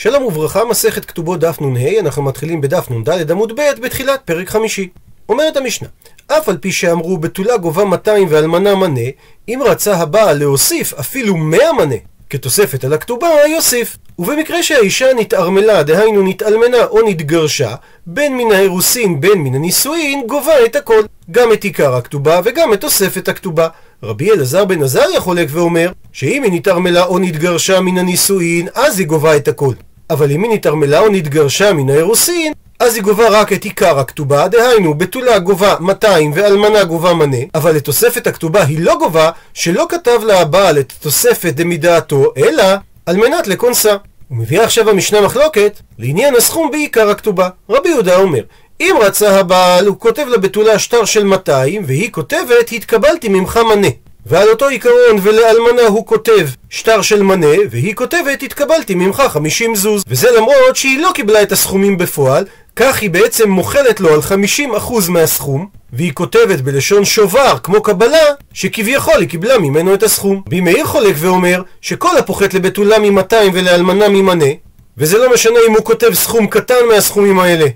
שלום וברכה, מסכת כתובות דף נ"ה, אנחנו מתחילים בדף נ"ד עמוד ב' בתחילת פרק חמישי. אומרת המשנה, אף על פי שאמרו בתולה גובה 200 ואלמנה מנה, אם רצה הבעל להוסיף אפילו 100 מנה כתוספת על הכתובה, יוסיף. ובמקרה שהאישה נתערמלה, דהיינו נתאלמנה או נתגרשה, בין מן האירוסין בין מן הנישואין, גובה את הכל. גם את עיקר הכתובה וגם את תוספת הכתובה. רבי אלעזר בן עזריה חולק ואומר, שאם היא נתערמלה או נתגרשה מן הנישואין, אז היא גובה את הכל. אבל אם היא נתערמלה או נתגרשה מן האירוסין, אז היא גובה רק את עיקר הכתובה, דהיינו בתולה גובה 200 ואלמנה גובה מנה, אבל את תוספת הכתובה היא לא גובה, שלא כתב לה הבעל את תוספת דמידעתו, אלא על מנת לכונסה. הוא מביא עכשיו המשנה מחלוקת לעניין הסכום בעיקר הכתובה. רבי יהודה אומר, אם רצה הבעל, הוא כותב לבתולה שטר של 200, והיא כותבת, התקבלתי ממך מנה. ועל אותו עיקרון ולאלמנה הוא כותב שטר של מנה, והיא כותבת התקבלתי ממך 50 זוז. וזה למרות שהיא לא קיבלה את הסכומים בפועל, כך היא בעצם מוכלת לו על 50% מהסכום, והיא כותבת בלשון שובר, כמו קבלה, שכביכול היא קיבלה ממנו את הסכום. רבי מאיר חולק ואומר, שכל הפוחת לבתולה מ-200 ולאלמנה ממנה, וזה לא משנה אם הוא כותב סכום קטן מהסכומים האלה,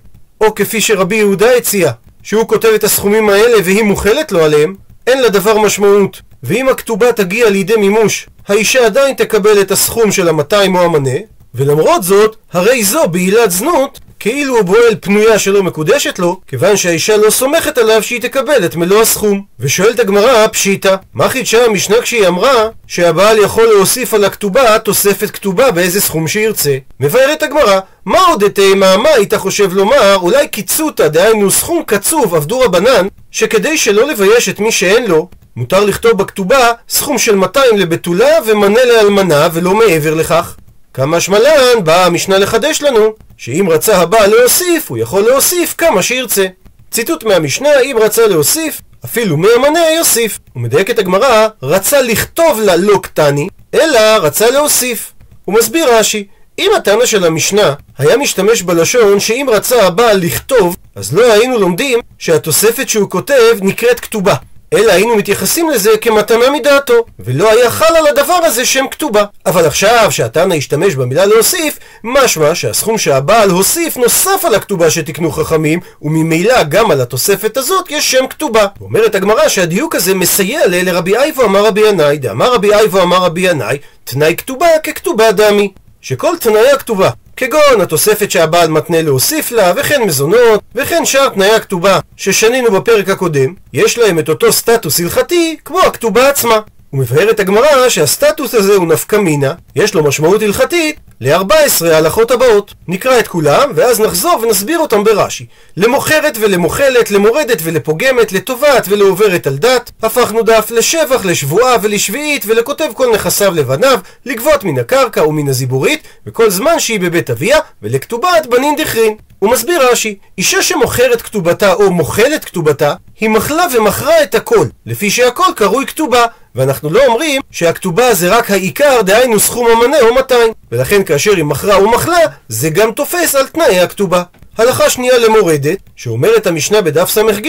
או כפי שרבי יהודה הציע, שהוא כותב את הסכומים האלה והיא מוכלת לו עליהם, אין לדבר משמעות. ואם הכתובה תגיע לידי מימוש, האישה עדיין תקבל את הסכום של המאתיים או המנה, ולמרות זאת, הרי זו בעילת זנות, כאילו הבועל פנויה שלא מקודשת לו, כיוון שהאישה לא סומכת עליו שהיא תקבל את מלוא הסכום. ושואלת הגמרא, פשיטא, מה חידשה המשנה כשהיא אמרה שהבעל יכול להוסיף על הכתובה תוספת כתובה באיזה סכום שירצה? מבארת הגמרא, מה עוד תימה, מה היית חושב לומר, אולי קיצותא, דהיינו סכום קצוב, עבדו רבנן, שכדי שלא לבייש את מי שאין לו, מותר לכתוב בכתובה סכום של 200 לבתולה ומנה לאלמנה ולא מעבר לכך. כמה שמלן באה המשנה לחדש לנו, שאם רצה הבעל להוסיף, הוא יכול להוסיף כמה שירצה. ציטוט מהמשנה, אם רצה להוסיף, אפילו מהמנה יוסיף. ומדייקת הגמרא, רצה לכתוב לה לא קטני, אלא רצה להוסיף. הוא מסביר רש"י, אם הטענה של המשנה היה משתמש בלשון שאם רצה הבעל לכתוב, אז לא היינו לומדים שהתוספת שהוא כותב נקראת כתובה. אלא היינו מתייחסים לזה כמתנה מדעתו, ולא היה חל על הדבר הזה שם כתובה. אבל עכשיו שהתנא השתמש במילה להוסיף, משמע שהסכום שהבעל הוסיף נוסף על הכתובה שתיקנו חכמים, וממילא גם על התוספת הזאת יש שם כתובה. אומרת הגמרא שהדיוק הזה מסייע ל לרבי אייבו אמר רבי ינאי, דאמר רבי אייבו אמר רבי ינאי, תנאי כתובה ככתובה דמי. שכל תנאי הכתובה כגון התוספת שהבעל מתנה להוסיף לה, וכן מזונות, וכן שאר תנאי הכתובה ששנינו בפרק הקודם, יש להם את אותו סטטוס הלכתי כמו הכתובה עצמה. ומבארת הגמרא שהסטטוס הזה הוא נפקא מינה, יש לו משמעות הלכתית ל-14 ההלכות הבאות. נקרא את כולם, ואז נחזור ונסביר אותם ברש"י. למוכרת ולמוכלת, למורדת ולפוגמת, לתובעת ולעוברת על דת, הפכנו דף לשבח, לשבועה ולשביעית, ולכותב כל נכסיו לבניו, לגבות מן הקרקע ומן הזיבורית, וכל זמן שהיא בבית אביה, ולכתובת בנין דכרין. הוא מסביר רש"י, אישה שמוכרת כתובתה או מוכלת כתובתה, היא מחלה ומכרה את הכל, לפי שהכל קרוי כתובה, ואנחנו לא אומרים שהכתובה זה רק העיקר, דהיינו סכום המנה או 200. ולכן כאשר היא מכרה ומחלה, זה גם תופס על תנאי הכתובה. הלכה שנייה למורדת, שאומרת המשנה בדף ס"ג,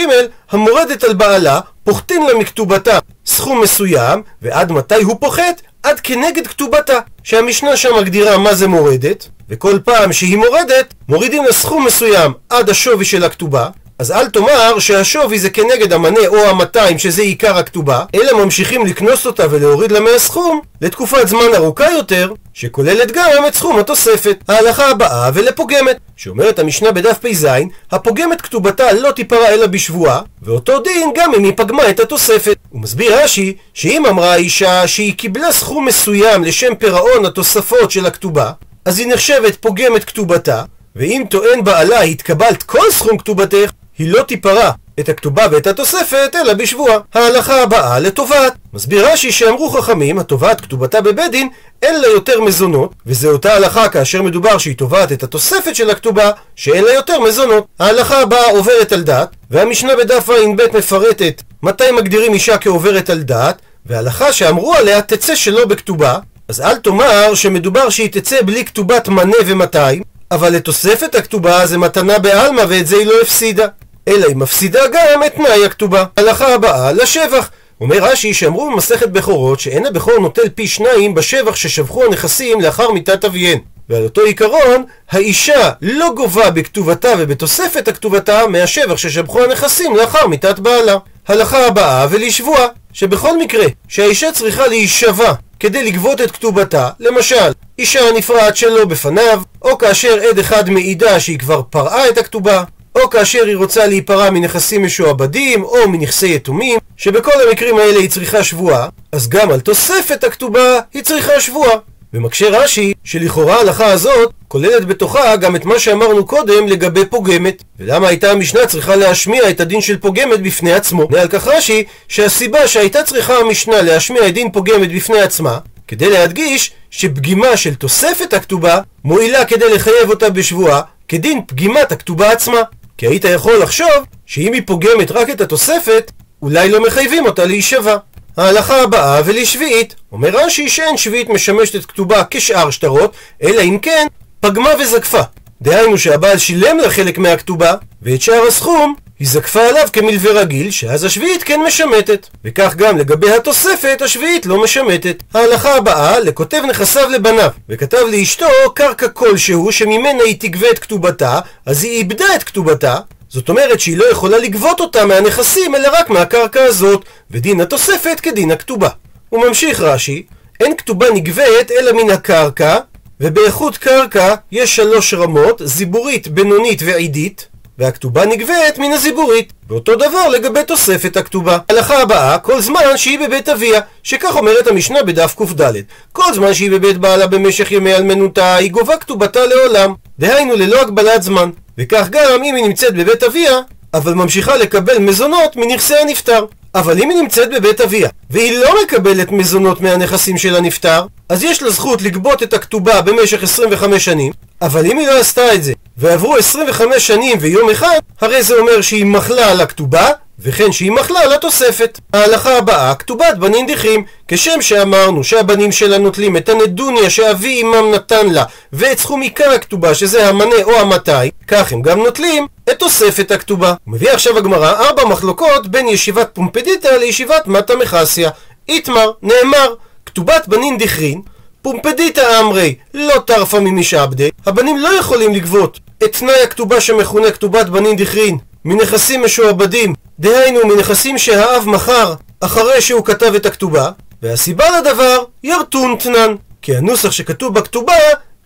המורדת על בעלה, פוחתין לה מכתובתה סכום מסוים, ועד מתי הוא פוחת? עד כנגד כתובתה. שהמשנה שם מגדירה מה זה מורדת, וכל פעם שהיא מורדת, מורידים לה מסוים עד השווי של הכתובה, אז אל תאמר שהשווי זה כנגד המנה או המאתיים שזה עיקר הכתובה, אלא ממשיכים לקנוס אותה ולהוריד לה מהסכום לתקופת זמן ארוכה יותר, שכוללת גם את סכום התוספת. ההלכה הבאה ולפוגמת, שאומרת המשנה בדף פ"ז, הפוגמת כתובתה לא תיפרע אלא בשבועה, ואותו דין גם אם היא פגמה את התוספת. הוא מסביר רש"י, שאם אמרה האישה שהיא קיבלה סכום מסוים לשם פירעון התוספות של הכתובה, אז היא נחשבת פוגמת כתובתה, ואם טוען בעלה התקבלת כל סכום כתובתך, היא לא תיפרע את הכתובה ואת התוספת, אלא בשבועה. ההלכה הבאה לתובעת. מסביר רש"י שאמרו חכמים, התובעת כתובתה בבית דין, אין לה יותר מזונות, וזה אותה הלכה כאשר מדובר שהיא תובעת את התוספת של הכתובה, שאין לה יותר מזונות. ההלכה הבאה עוברת על דת, והמשנה בדף ע"ב מפרטת מתי מגדירים אישה כעוברת על דת, והלכה שאמרו עליה תצא שלא בכתובה, אז אל תאמר שמדובר שהיא תצא בלי כתובת מנה ומאתיים, אבל לתוספת הכתובה זה מתנה בעלמא ואת זה היא לא הפסידה. אלא היא מפסידה גם את תנאי הכתובה. הלכה הבאה לשבח. אומר רש"י שאמרו במסכת בכורות שאין הבכור נוטל פי שניים בשבח ששבחו הנכסים לאחר מיתת אביהן. ועל אותו עיקרון, האישה לא גובה בכתובתה ובתוספת הכתובתה מהשבח ששבחו הנכסים לאחר מיתת בעלה. הלכה הבאה ולשבועה, שבכל מקרה שהאישה צריכה להישבע כדי לגבות את כתובתה, למשל, אישה נפרעת שלא בפניו, או כאשר עד אחד מעידה שהיא כבר פרעה את הכתובה, או כאשר היא רוצה להיפרע מנכסים משועבדים, או מנכסי יתומים, שבכל המקרים האלה היא צריכה שבועה, אז גם על תוספת הכתובה היא צריכה שבועה. ומקשה רש"י, שלכאורה ההלכה הזאת כוללת בתוכה גם את מה שאמרנו קודם לגבי פוגמת. ולמה הייתה המשנה צריכה להשמיע את הדין של פוגמת בפני עצמו? ועל כך רש"י, שהסיבה שהייתה צריכה המשנה להשמיע את דין פוגמת בפני עצמה, כדי להדגיש שפגימה של תוספת הכתובה מועילה כדי לחייב אותה בשבועה, כדין פגימת הכתובה עצמה. כי היית יכול לחשוב שאם היא פוגמת רק את התוספת, אולי לא מחייבים אותה להישבע. ההלכה הבאה ולשביעית, אומר רש"י שאין שביעית משמשת את כתובה כשאר שטרות, אלא אם כן פגמה וזקפה. דהיינו שהבעל שילם לה חלק מהכתובה, ואת שאר הסכום היא זקפה עליו כמלווה רגיל, שאז השביעית כן משמטת. וכך גם לגבי התוספת, השביעית לא משמטת. ההלכה הבאה, לכותב נכסיו לבניו, וכתב לאשתו קרקע כלשהו שממנה היא תגבה את כתובתה, אז היא איבדה את כתובתה, זאת אומרת שהיא לא יכולה לגבות אותה מהנכסים, אלא רק מהקרקע הזאת, ודין התוספת כדין הכתובה. הוא ממשיך רש"י, אין כתובה נגבית אלא מן הקרקע, ובאיכות קרקע יש שלוש רמות, זיבורית, בינונית ועידית, והכתובה נגבית מן הזיבורית. ואותו דבר לגבי תוספת הכתובה. הלכה הבאה, כל זמן שהיא בבית אביה, שכך אומרת המשנה בדף קד. כל זמן שהיא בבית בעלה במשך ימי אלמנותה, היא גובה כתובתה לעולם. דהיינו ללא הגבלת זמן. וכך גם אם היא נמצאת בבית אביה, אבל ממשיכה לקבל מזונות מנכסי הנפטר. אבל אם היא נמצאת בבית אביה, והיא לא מקבלת מזונות מהנכסים של הנפטר, אז יש לה זכות לגבות את הכתובה במשך 25 שנים, אבל אם היא לא עשתה את זה, ועברו 25 שנים ויום אחד, הרי זה אומר שהיא מחלה על הכתובה, וכן שהיא מחלה על התוספת. ההלכה הבאה, כתובת בנין דיחים, כשם שאמרנו שהבנים שלה נוטלים את הנדוניה שאבי עמם נתן לה, ואת סכום עיקר הכתובה שזה המנה או המתי, כך הם גם נוטלים את תוספת הכתובה. מביא עכשיו הגמרא ארבע מחלוקות בין ישיבת פומפדיטה לישיבת מטה מחסיה. איתמר, נאמר, כתובת בנין דיחרין, פומפדיטה אמרי, לא טרפה ממשעבדי, הבנים לא יכולים לגבות את תנאי הכתובה שמכונה כתובת בנין דיחרין מנכסים משועבדים, דהיינו מנכסים שהאב מכר אחרי שהוא כתב את הכתובה, והסיבה לדבר ירטון תנן, כי הנוסח שכתוב בכתובה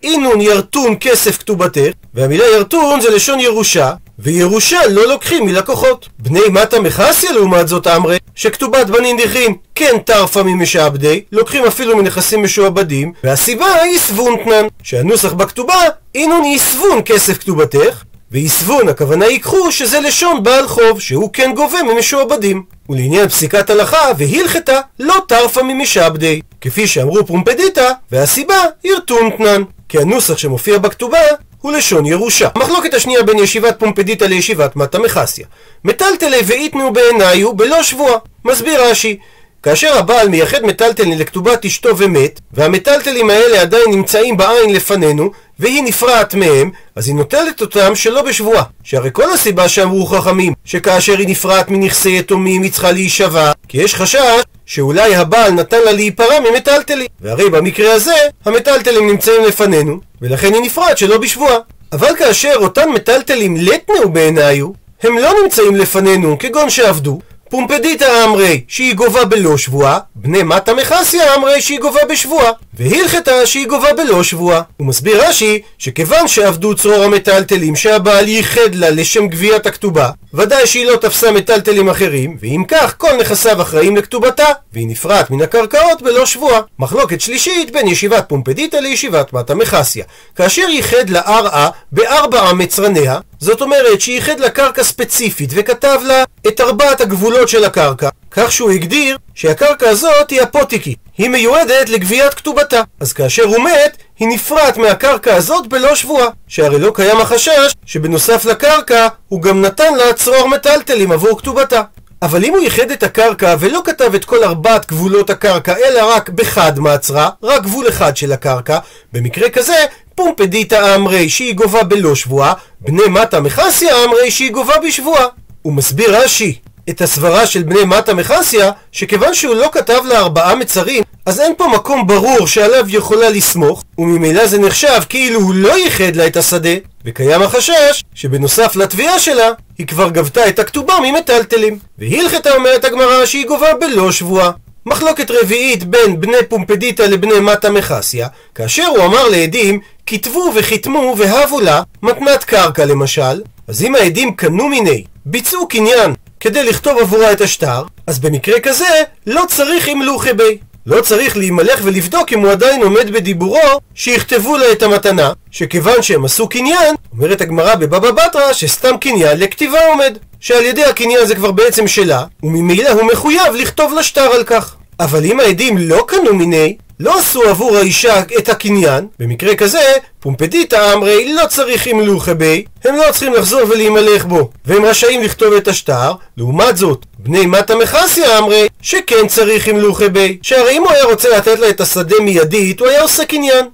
אינון ירטון כסף כתובתך, והמילה ירטון זה לשון ירושה, וירושה לא לוקחים מלקוחות. בני מטה מחסיה לעומת זאת אמרי, שכתובת בנין דיחין כן טרפה ממשעבדי, לוקחים אפילו מנכסים משועבדים, והסיבה היא סבונתנן, שהנוסח בכתובה אינון יסבון כסף כתובתך, ויסבון הכוונה ייקחו שזה לשון בעל חוב, שהוא כן גובה ממשועבדים. ולעניין פסיקת הלכה, והלכתה לא טרפה ממשעבדי. כפי שאמרו פרומפדיטה, והסיבה ירטונטנן. כי הנוסח שמופיע בכתובה הוא לשון ירושה. המחלוקת השנייה בין ישיבת פומפדיטה לישיבת מטה מחסיה. מטלטלי ואיתנו בעיניו בלא שבועה. מסביר רש"י כאשר הבעל מייחד מטלטלין לכתובת אשתו ומת, והמטלטלים האלה עדיין נמצאים בעין לפנינו, והיא נפרעת מהם, אז היא נוטלת אותם שלא בשבועה. שהרי כל הסיבה שאמרו חכמים, שכאשר היא נפרעת מנכסי יתומים היא צריכה להישבע, כי יש חשש שאולי הבעל נתן לה להיפרע ממטלטלים. והרי במקרה הזה, המטלטלים נמצאים לפנינו, ולכן היא נפרעת שלא בשבועה. אבל כאשר אותם מטלטלים לטנאו בעיניו, הם לא נמצאים לפנינו כגון שעבדו, פומפדיתא אמרי שהיא גובה בלא שבועה, בני מטה מחסיה אמרי שהיא גובה בשבועה, והלכתה שהיא גובה בלא שבועה. הוא מסביר רש"י שכיוון שעבדו צרור המטלטלים שהבעל ייחד לה לשם גביית הכתובה, ודאי שהיא לא תפסה מטלטלים אחרים, ואם כך כל נכסיו אחראים לכתובתה, והיא נפרעת מן הקרקעות בלא שבועה. מחלוקת שלישית בין ישיבת פומפדיתא לישיבת מטה מחסיה. כאשר ייחד לה ארעה בארבעה מצרניה, זאת אומרת שייחד לה קרקע ספציפית וכתב לה את ארבעת הגבולות של הקרקע, כך שהוא הגדיר שהקרקע הזאת היא הפוטיקי, היא מיועדת לגביית כתובתה. אז כאשר הוא מת, היא נפרעת מהקרקע הזאת בלא שבועה. שהרי לא קיים החשש שבנוסף לקרקע, הוא גם נתן לה צרור מטלטלים עבור כתובתה. אבל אם הוא ייחד את הקרקע ולא כתב את כל ארבעת גבולות הקרקע, אלא רק בחד מעצרה, רק גבול אחד של הקרקע, במקרה כזה, פומפדיתא אמרי שהיא גובה בלא שבועה, בני מטה מחסיה אמרי שהיא גובה בשבועה. הוא מסביר רש"י את הסברה של בני מטה מחסיה, שכיוון שהוא לא כתב לה ארבעה מצרים, אז אין פה מקום ברור שעליו יכולה לסמוך, וממילא זה נחשב כאילו הוא לא ייחד לה את השדה, וקיים החשש שבנוסף לתביעה שלה, היא כבר גבתה את הכתובה ממטלטלים. והלכתה אומרת הגמרא שהיא גובה בלא שבועה. מחלוקת רביעית בין בני פומפדיטה לבני מטה מחסיה, כאשר הוא אמר לעדים, כתבו וחיתמו והבו לה, מתנת קרקע למשל, אז אם העדים קנו מיני, ביצעו קניין כדי לכתוב עבורה את השטר, אז במקרה כזה לא צריך ימלוכי בי. לא צריך להימלך ולבדוק אם הוא עדיין עומד בדיבורו שיכתבו לה את המתנה, שכיוון שהם עשו קניין, אומרת הגמרא בבבא בתרא שסתם קניין לכתיבה עומד, שעל ידי הקניין זה כבר בעצם שלה, וממילא הוא מחויב לכתוב לשטר על כך. אבל אם העדים לא קנו מיני, לא עשו עבור האישה את הקניין, במקרה כזה, פומפדיטה אמרי לא צריך ימלוכה בי, הם לא צריכים לחזור ולהימלך בו, והם רשאים לכתוב את השטר, לעומת זאת, בני מטה מחסיה אמרי, שכן צריך ימלוכה בי, שהרי אם הוא היה רוצה לתת לה את השדה מיידית, הוא היה עושה קניין.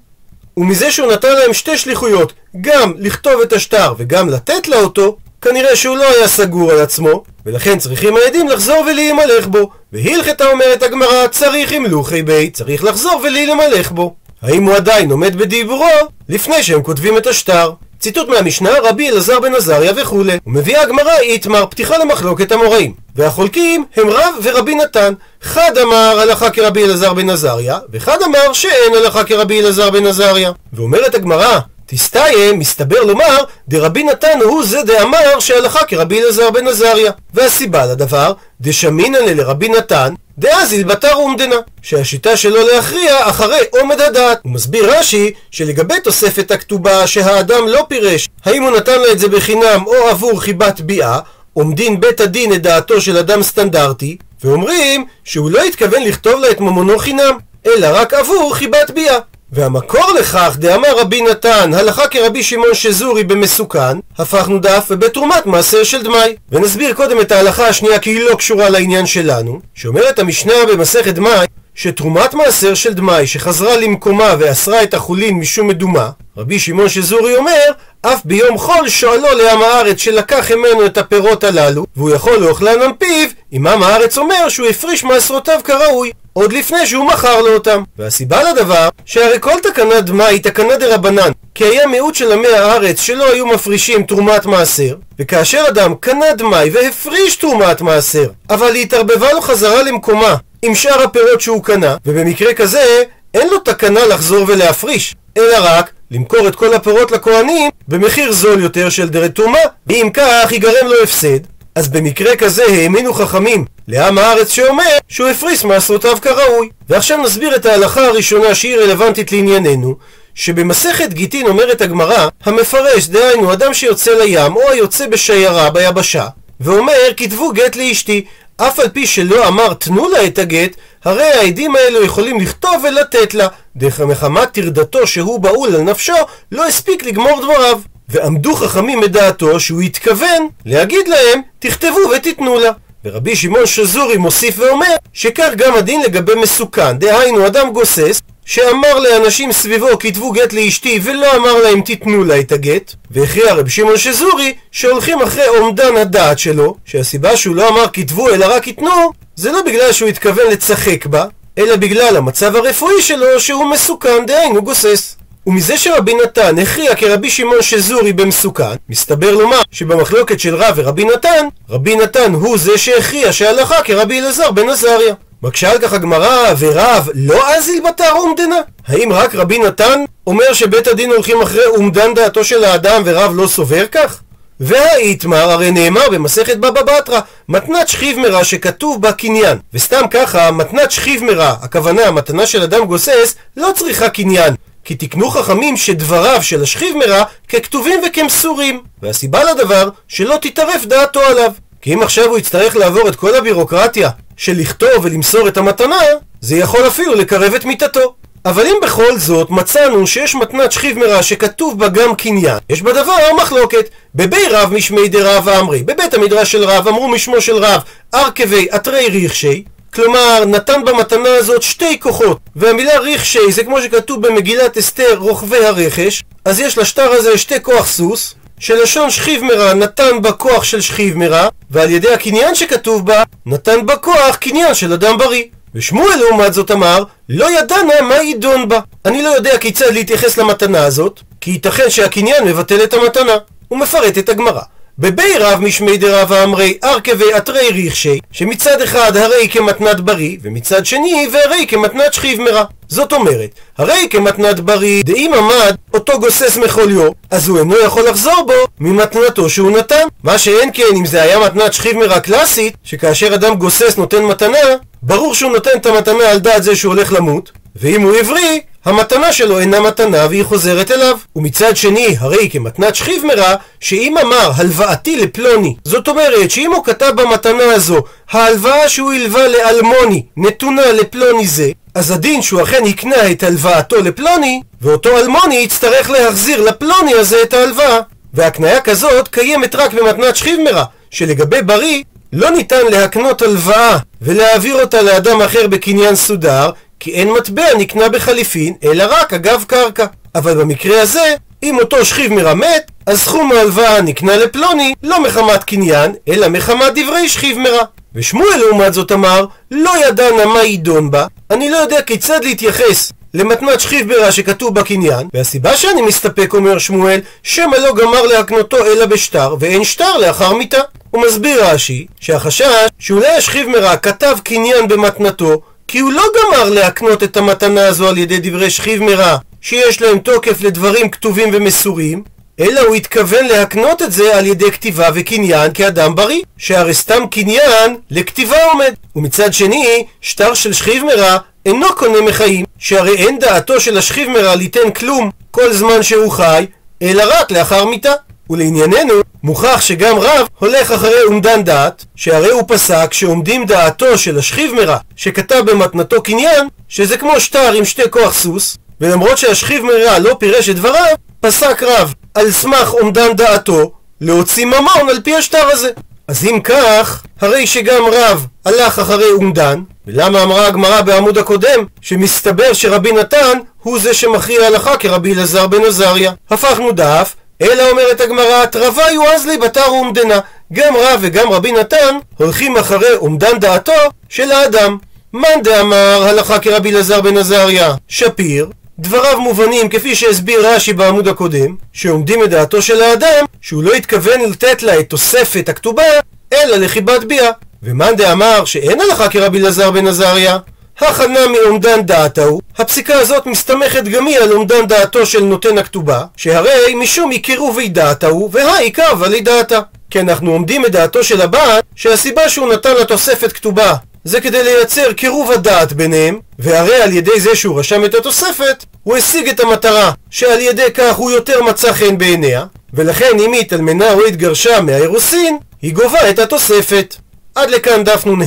ומזה שהוא נתן להם שתי שליחויות, גם לכתוב את השטר וגם לתת לה אותו, כנראה שהוא לא היה סגור על עצמו, ולכן צריכים העדים לחזור ולהימלך בו. והלכתה אומרת הגמרא, צריך ימלוכי בי, צריך לחזור ולהימלך בו. האם הוא עדיין עומד בדיבורו לפני שהם כותבים את השטר? ציטוט מהמשנה, רבי אלעזר בן עזריה וכולי. ומביאה הגמרא איתמר, פתיחה למחלוקת המוראים. והחולקים הם רב ורבי נתן. חד אמר הלכה כרבי אלעזר בן עזריה, וחד אמר שאין הלכה כרבי אלעזר בן עזריה. ואומרת הגמרא, תסתיים, מסתבר לומר, דרבי נתן הוא זה דאמר שהלכה כרבי אלעזר בן עזריה. והסיבה לדבר, דשמינן לרבי נתן, דאזיל בתר אומדנה, שהשיטה שלו להכריע אחרי עומד הדעת. הוא מסביר רש"י שלגבי תוספת הכתובה שהאדם לא פירש, האם הוא נתן לה את זה בחינם או עבור חיבת ביאה, עומדין בית הדין את דעתו של אדם סטנדרטי, ואומרים שהוא לא התכוון לכתוב לה את ממונו חינם, אלא רק עבור חיבת ביאה. והמקור לכך, דאמר רבי נתן, הלכה כרבי שמעון שזורי במסוכן, הפכנו דף ובתרומת מעשר של דמאי. ונסביר קודם את ההלכה השנייה כי היא לא קשורה לעניין שלנו, שאומרת המשנה במסכת דמאי, שתרומת מעשר של דמאי שחזרה למקומה ואסרה את החולין משום מדומה, רבי שמעון שזורי אומר, אף ביום חול שואלו לעם הארץ שלקח ממנו את הפירות הללו, והוא יכול לאוכלן על פיו, אם עם הארץ אומר שהוא הפריש מעשרותיו כראוי. עוד לפני שהוא מכר לו אותם. והסיבה לדבר, שהרי כל תקנה דמה היא תקנה דה רבנן, כי היה מיעוט של עמי הארץ שלא היו מפרישים תרומת מעשר, וכאשר אדם קנה דמאי והפריש תרומת מעשר, אבל היא התערבבה לו חזרה למקומה עם שאר הפירות שהוא קנה, ובמקרה כזה אין לו תקנה לחזור ולהפריש, אלא רק למכור את כל הפירות לכהנים במחיר זול יותר של דרת תרומה, ואם כך ייגרם לו הפסד, אז במקרה כזה האמינו חכמים לעם הארץ שאומר שהוא הפריס מעשרותיו כראוי. ועכשיו נסביר את ההלכה הראשונה שהיא רלוונטית לענייננו, שבמסכת גיטין אומרת הגמרא, המפרש, דהיינו אדם שיוצא לים או היוצא בשיירה ביבשה, ואומר כתבו גט לאשתי, אף על פי שלא אמר תנו לה את הגט, הרי העדים האלו יכולים לכתוב ולתת לה, דרך מחמת טרדתו שהוא בעול על נפשו, לא הספיק לגמור דבריו. ועמדו חכמים מדעתו שהוא התכוון להגיד להם, תכתבו ותיתנו לה. ורבי שמעון שזורי מוסיף ואומר שכך גם הדין לגבי מסוכן, דהיינו אדם גוסס שאמר לאנשים סביבו כתבו גט לאשתי ולא אמר להם תיתנו לה את הגט והכריע רבי שמעון שזורי שהולכים אחרי אומדן הדעת שלו שהסיבה שהוא לא אמר כתבו אלא רק ייתנו זה לא בגלל שהוא התכוון לצחק בה אלא בגלל המצב הרפואי שלו שהוא מסוכן דהיינו גוסס ומזה שרבי נתן הכריע כרבי שמעון שזורי במסוכן, מסתבר לומר שבמחלוקת של רב ורבי נתן, רבי נתן הוא זה שהכריע שהלכה כרבי אלעזר בן עזריה. מקשה על כך הגמרא, ורב לא אזיל בתר אומדנה? האם רק רבי נתן אומר שבית הדין הולכים אחרי אומדן דעתו של האדם ורב לא סובר כך? והאיתמר הרי נאמר במסכת בבא בתרא מתנת שכיב מרע שכתוב בה קניין וסתם ככה מתנת שכיב מרע הכוונה מתנה של אדם גוסס לא צריכה קניין כי תקנו חכמים שדבריו של השכיב מרע ככתובים וכמסורים, והסיבה לדבר שלא תתערף דעתו עליו. כי אם עכשיו הוא יצטרך לעבור את כל הבירוקרטיה של לכתוב ולמסור את המתנה, זה יכול אפילו לקרב את מיתתו. אבל אם בכל זאת מצאנו שיש מתנת שכיב מרע שכתוב בה גם קניין, יש בדבר מחלוקת. בבי רב משמי דרב אמרי, בבית המדרש של רב אמרו משמו של רב, ארכבי אתרי ריחשי, כלומר, נתן במתנה הזאת שתי כוחות. והמילה ריכשי זה כמו שכתוב במגילת אסתר רוכבי הרכש, אז יש לשטר הזה שתי כוח סוס, שלשון שכיב מרע נתן בה כוח של שכיב מרע, ועל ידי הקניין שכתוב בה, נתן בה כוח קניין של אדם בריא. ושמואל לעומת זאת אמר, לא ידענה מה ידון בה. אני לא יודע כיצד להתייחס למתנה הזאת, כי ייתכן שהקניין מבטל את המתנה. הוא מפרט את הגמרא. בבי רב משמי דרבה אמרי ארכבי אתרי ריחשי שמצד אחד הרי כמתנת בריא ומצד שני והרי כמתנת שכיב מרע. זאת אומרת, הרי כמתנת בריא דאם עמד אותו גוסס מחוליו אז הוא אינו יכול לחזור בו ממתנתו שהוא נתן. מה שאין כן אם זה היה מתנת שכיב מרע קלאסית שכאשר אדם גוסס נותן מתנה ברור שהוא נותן את המתנה על דעת זה שהוא הולך למות ואם הוא עברי המתנה שלו אינה מתנה והיא חוזרת אליו. ומצד שני, הרי כמתנת שכיב מרע, שאם אמר הלוואתי לפלוני, זאת אומרת שאם הוא כתב במתנה הזו, ההלוואה שהוא הלווה לאלמוני נתונה לפלוני זה, אז הדין שהוא אכן הקנה את הלוואתו לפלוני, ואותו אלמוני יצטרך להחזיר לפלוני הזה את ההלוואה. והקניה כזאת קיימת רק במתנת שכיב מרע, שלגבי בריא לא ניתן להקנות הלוואה ולהעביר אותה לאדם אחר בקניין סודר, כי אין מטבע נקנה בחליפין, אלא רק אגב קרקע. אבל במקרה הזה, אם אותו שכיב מרמת, אז סכום ההלוואה נקנה לפלוני לא מחמת קניין, אלא מחמת דברי שכיב מרע. ושמואל לעומת זאת אמר, לא ידענה מה יידון בה, אני לא יודע כיצד להתייחס למתנת שכיב ברע שכתוב בקניין, והסיבה שאני מסתפק, אומר שמואל, שמא לא גמר להקנותו אלא בשטר, ואין שטר לאחר מיתה. הוא מסביר רש"י, שהחשש שאולי השכיב מרע כתב קניין במתנתו, כי הוא לא גמר להקנות את המתנה הזו על ידי דברי שכיב מרע, שיש להם תוקף לדברים כתובים ומסורים, אלא הוא התכוון להקנות את זה על ידי כתיבה וקניין כאדם בריא, שהרי סתם קניין לכתיבה עומד. ומצד שני, שטר של שכיב מרע אינו קונה מחיים, שהרי אין דעתו של השכיב מרע ליתן כלום כל זמן שהוא חי, אלא רק לאחר מיתה. ולענייננו, מוכח שגם רב הולך אחרי אומדן דעת, שהרי הוא פסק שעומדים דעתו של השכיב מרע, שכתב במתנתו קניין, שזה כמו שטר עם שתי כוח סוס, ולמרות שהשכיב מרע לא פירש את דבריו, פסק רב על סמך אומדן דעתו להוציא ממון על פי השטר הזה. אז אם כך, הרי שגם רב הלך אחרי אומדן, ולמה אמרה הגמרא בעמוד הקודם, שמסתבר שרבי נתן הוא זה שמכריע הלכה כרבי אלעזר בן עזריה. הפכנו דף, אלא אומרת הגמרא, תרווה יועז לי בתר אומדנה. גם רב וגם רבי נתן הולכים אחרי אומדן דעתו של האדם. מאן דאמר הלכה כרבי אלעזר בן עזריה שפיר, דבריו מובנים כפי שהסביר רש"י בעמוד הקודם, שעומדים את דעתו של האדם, שהוא לא התכוון לתת לה את תוספת הכתובה, אלא לחיבת ביאה. ומאן דאמר שאין הלכה כרבי אלעזר בן עזריה, הכנה מאומדן דעתו, הפסיקה הזאת מסתמכת גם היא על אומדן דעתו של נותן הכתובה, שהרי משום עיקירובי דעתו, והעיקר ולי דעתה. כי אנחנו עומדים את דעתו של הבעל, שהסיבה שהוא נתן לה תוספת כתובה זה כדי לייצר קירוב הדעת ביניהם, והרי על ידי זה שהוא רשם את התוספת, הוא השיג את המטרה, שעל ידי כך הוא יותר מצא חן בעיניה, ולכן אם היא התאלמנה או התגרשה מהאירוסין, היא גובה את התוספת. עד לכאן דף נ"ה.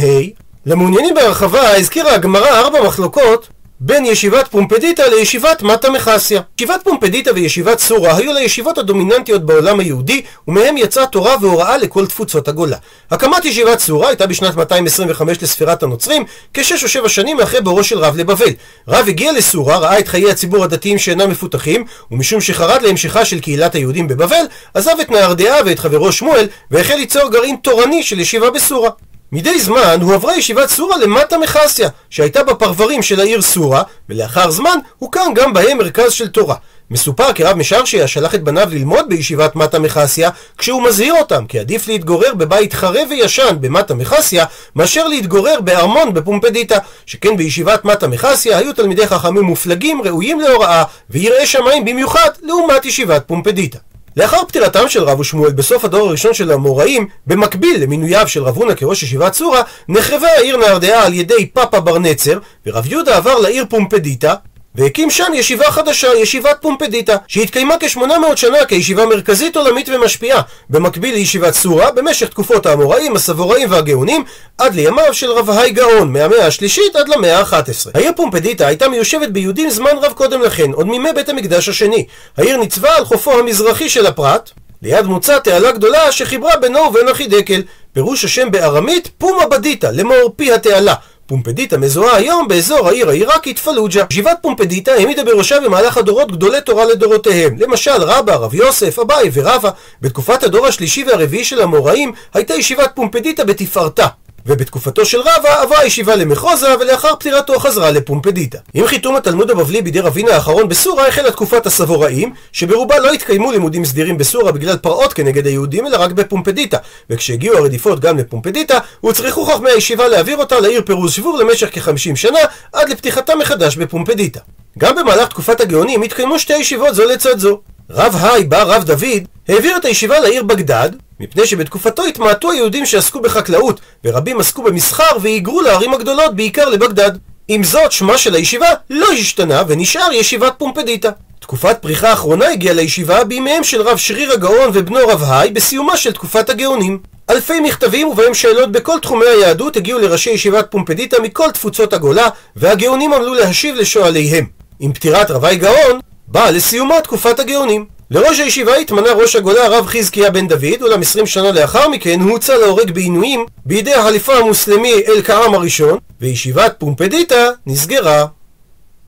למעוניינים בהרחבה הזכירה הגמרא ארבע מחלוקות בין ישיבת פומפדיטה לישיבת מטה מחסיה. ישיבת פומפדיטה וישיבת סורה היו לישיבות הדומיננטיות בעולם היהודי, ומהם יצאה תורה והוראה לכל תפוצות הגולה. הקמת ישיבת סורה הייתה בשנת 225 לספירת הנוצרים, כשש או שבע שנים אחרי בורו של רב לבבל. רב הגיע לסורה, ראה את חיי הציבור הדתיים שאינם מפותחים, ומשום שחרד להמשכה של קהילת היהודים בבבל, עזב את נהרדעה ואת חברו שמואל, והחל ליצור גרעין תורני של ישיבה בסורה. מדי זמן הועברה ישיבת סורה למטה מחסיה, שהייתה בפרברים של העיר סורה, ולאחר זמן הוקם גם בהם מרכז של תורה. מסופר כי רב משרשיה שלח את בניו ללמוד בישיבת מטה מחסיה, כשהוא מזהיר אותם כי עדיף להתגורר בבית חרב וישן במטה מחסיה, מאשר להתגורר בארמון בפומפדיטה, שכן בישיבת מטה מחסיה היו תלמידי חכמים מופלגים, ראויים להוראה, ויראי שמיים במיוחד, לעומת ישיבת פומפדיטה. לאחר פטירתם של רב ושמואל בסוף הדור הראשון של האמוראים, במקביל למינוייו של רב הונא כראש ישיבת צורה, נחרבה העיר נהרדעה על ידי פאפה בר נצר, ורב יהודה עבר לעיר פומפדיטה, והקים שם ישיבה חדשה, ישיבת פומפדיטה, שהתקיימה כ-800 שנה כישיבה מרכזית עולמית ומשפיעה, במקביל לישיבת סורה, במשך תקופות האמוראים, הסבוראים והגאונים, עד לימיו של רב האי גאון, מהמאה השלישית עד למאה ה-11. העיר פומפדיטה הייתה מיושבת ביהודים זמן רב קודם לכן, עוד מימי בית המקדש השני. העיר ניצבה על חופו המזרחי של הפרת, ליד מוצא תעלה גדולה שחיברה בינו ובין החידקל. פירוש השם בארמית פומה בדיטה, לאמור פי התעלה. פומפדיטה מזוהה היום באזור העיר העיראקית פלוג'ה. ישיבת פומפדיטה העמידה בראשה במהלך הדורות גדולי תורה לדורותיהם. למשל רבא, רב יוסף, אביי ורבא. בתקופת הדור השלישי והרביעי של המוראים הייתה ישיבת פומפדיטה בתפארתה. ובתקופתו של רבא עברה הישיבה למחוזה, ולאחר פטירתו חזרה לפומפדיטה. עם חיתום התלמוד הבבלי בידי רבינה האחרון בסורה החלה תקופת הסבוראים, שברובה לא התקיימו לימודים סדירים בסורה בגלל פרעות כנגד היהודים, אלא רק בפומפדיטה. וכשהגיעו הרדיפות גם לפומפדיטה, הוצרכו חכמי הישיבה להעביר אותה לעיר פירוז שבור למשך כ-50 שנה, עד לפתיחתה מחדש בפומפדיטה. גם במהלך תקופת הגאונים התקיימו שתי ישיבות זו לצד זו. רב היי בא רב דוד העביר את הישיבה לעיר בגדד מפני שבתקופתו התמעטו היהודים שעסקו בחקלאות ורבים עסקו במסחר והיגרו לערים הגדולות בעיקר לבגדד. עם זאת שמה של הישיבה לא השתנה ונשאר ישיבת פומפדיטה. תקופת פריחה האחרונה הגיעה לישיבה בימיהם של רב שריר הגאון ובנו רב היי בסיומה של תקופת הגאונים. אלפי מכתבים ובהם שאלות בכל תחומי היהדות הגיעו לראשי ישיבת פומפדיטה מכל תפוצות הגולה והגאונים עמלו להשיב לשואליהם. עם פטירת רבי גאון באה לסיומה תקופת הגאונים. לראש הישיבה התמנה ראש הגולה הרב חזקיה בן דוד, אולם עשרים שנה לאחר מכן הוא הוצא להורג בעינויים בידי החליפה המוסלמי אל-קעם הראשון, וישיבת פומפדיטה נסגרה.